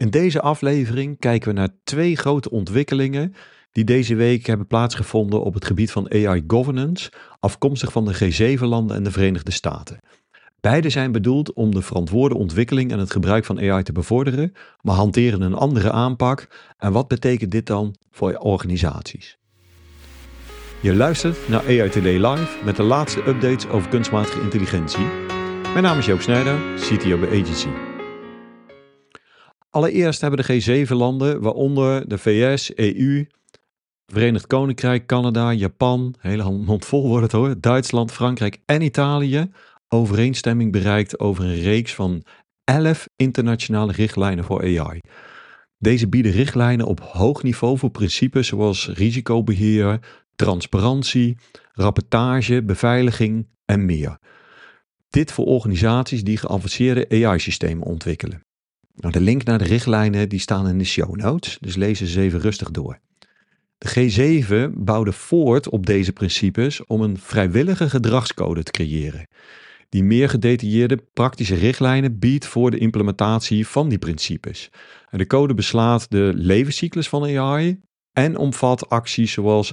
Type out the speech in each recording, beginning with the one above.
In deze aflevering kijken we naar twee grote ontwikkelingen die deze week hebben plaatsgevonden op het gebied van AI governance, afkomstig van de G7-landen en de Verenigde Staten. Beide zijn bedoeld om de verantwoorde ontwikkeling en het gebruik van AI te bevorderen, maar hanteren een andere aanpak. En wat betekent dit dan voor organisaties? Je luistert naar AI Today Live met de laatste updates over kunstmatige intelligentie. Mijn naam is Joop Snijder, CTO bij Agency. Allereerst hebben de G7-landen, waaronder de VS, EU, Verenigd Koninkrijk, Canada, Japan, hele mond vol wordt het hoor, Duitsland, Frankrijk en Italië, overeenstemming bereikt over een reeks van 11 internationale richtlijnen voor AI. Deze bieden richtlijnen op hoog niveau voor principes zoals risicobeheer, transparantie, rapportage, beveiliging en meer. Dit voor organisaties die geavanceerde AI-systemen ontwikkelen. Nou, de link naar de richtlijnen die staan in de show notes, dus lees ze even rustig door. De G7 bouwde voort op deze principes om een vrijwillige gedragscode te creëren, die meer gedetailleerde praktische richtlijnen biedt voor de implementatie van die principes. De code beslaat de levenscyclus van AI en omvat acties zoals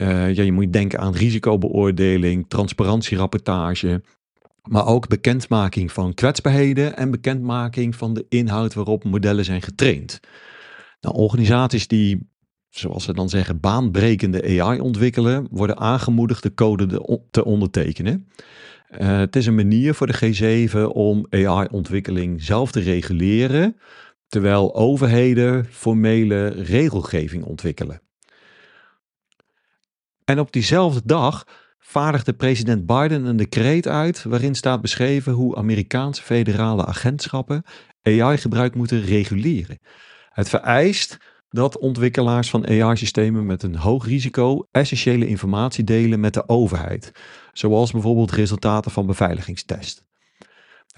uh, ja, je moet denken aan risicobeoordeling, transparantierapportage, maar ook bekendmaking van kwetsbaarheden en bekendmaking van de inhoud waarop modellen zijn getraind. Nou, organisaties die, zoals ze dan zeggen, baanbrekende AI ontwikkelen, worden aangemoedigd de code te ondertekenen. Uh, het is een manier voor de G7 om AI-ontwikkeling zelf te reguleren, terwijl overheden formele regelgeving ontwikkelen. En op diezelfde dag vaardigde president Biden een decreet uit waarin staat beschreven hoe Amerikaanse federale agentschappen AI-gebruik moeten reguleren. Het vereist dat ontwikkelaars van AI-systemen met een hoog risico essentiële informatie delen met de overheid, zoals bijvoorbeeld resultaten van beveiligingstests.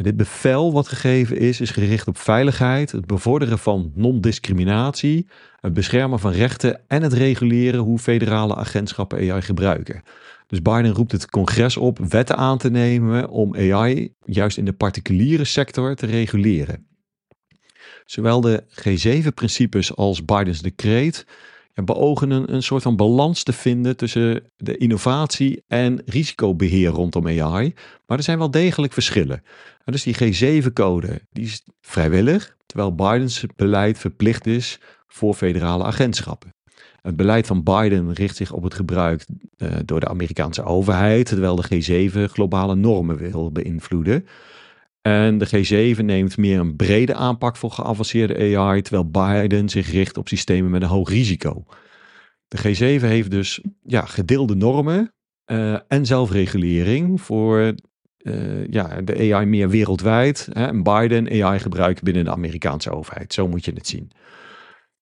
Dit bevel wat gegeven is, is gericht op veiligheid, het bevorderen van non-discriminatie, het beschermen van rechten en het reguleren hoe federale agentschappen AI gebruiken. Dus Biden roept het congres op wetten aan te nemen om AI juist in de particuliere sector te reguleren. Zowel de G7-principes als Bidens decreet beogen een, een soort van balans te vinden tussen de innovatie en risicobeheer rondom AI. Maar er zijn wel degelijk verschillen. dus die G7-code die is vrijwillig, terwijl Bidens beleid verplicht is voor federale agentschappen. Het beleid van Biden richt zich op het gebruik uh, door de Amerikaanse overheid, terwijl de G7 globale normen wil beïnvloeden. En de G7 neemt meer een brede aanpak voor geavanceerde AI, terwijl Biden zich richt op systemen met een hoog risico. De G7 heeft dus ja, gedeelde normen uh, en zelfregulering voor uh, ja, de AI meer wereldwijd. Hè, en Biden AI gebruikt binnen de Amerikaanse overheid. Zo moet je het zien.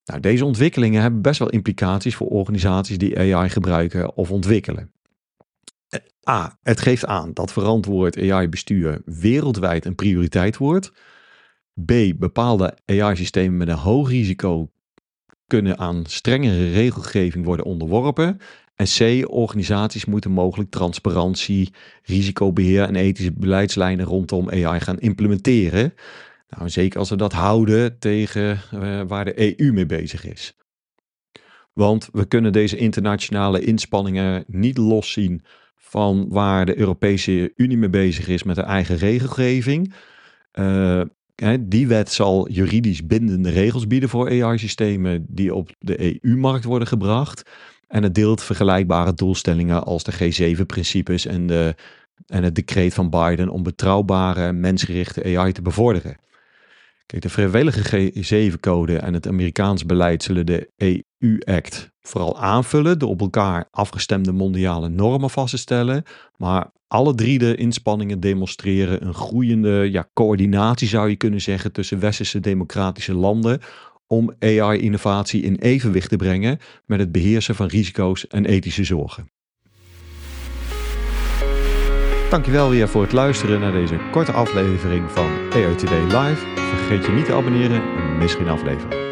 Nou, deze ontwikkelingen hebben best wel implicaties voor organisaties die AI gebruiken of ontwikkelen. A. Het geeft aan dat verantwoord AI-bestuur wereldwijd een prioriteit wordt. B. Bepaalde AI-systemen met een hoog risico kunnen aan strengere regelgeving worden onderworpen. En C. Organisaties moeten mogelijk transparantie, risicobeheer en ethische beleidslijnen rondom AI gaan implementeren. Nou, zeker als we dat houden tegen uh, waar de EU mee bezig is. Want we kunnen deze internationale inspanningen niet loszien van waar de Europese Unie mee bezig is met haar eigen regelgeving. Uh, die wet zal juridisch bindende regels bieden voor AI-systemen die op de EU-markt worden gebracht. En het deelt vergelijkbare doelstellingen als de G7-principes en, de, en het decreet van Biden om betrouwbare, mensgerichte AI te bevorderen. Kijk, de vrijwillige G7-code en het Amerikaans beleid zullen de EU-act vooral aanvullen door op elkaar afgestemde mondiale normen vast te stellen. Maar alle drie de inspanningen demonstreren een groeiende ja, coördinatie, zou je kunnen zeggen, tussen westerse democratische landen om AI-innovatie in evenwicht te brengen met het beheersen van risico's en ethische zorgen. Dankjewel weer voor het luisteren naar deze korte aflevering van Today Live. Vergeet je niet te abonneren en mis geen aflevering.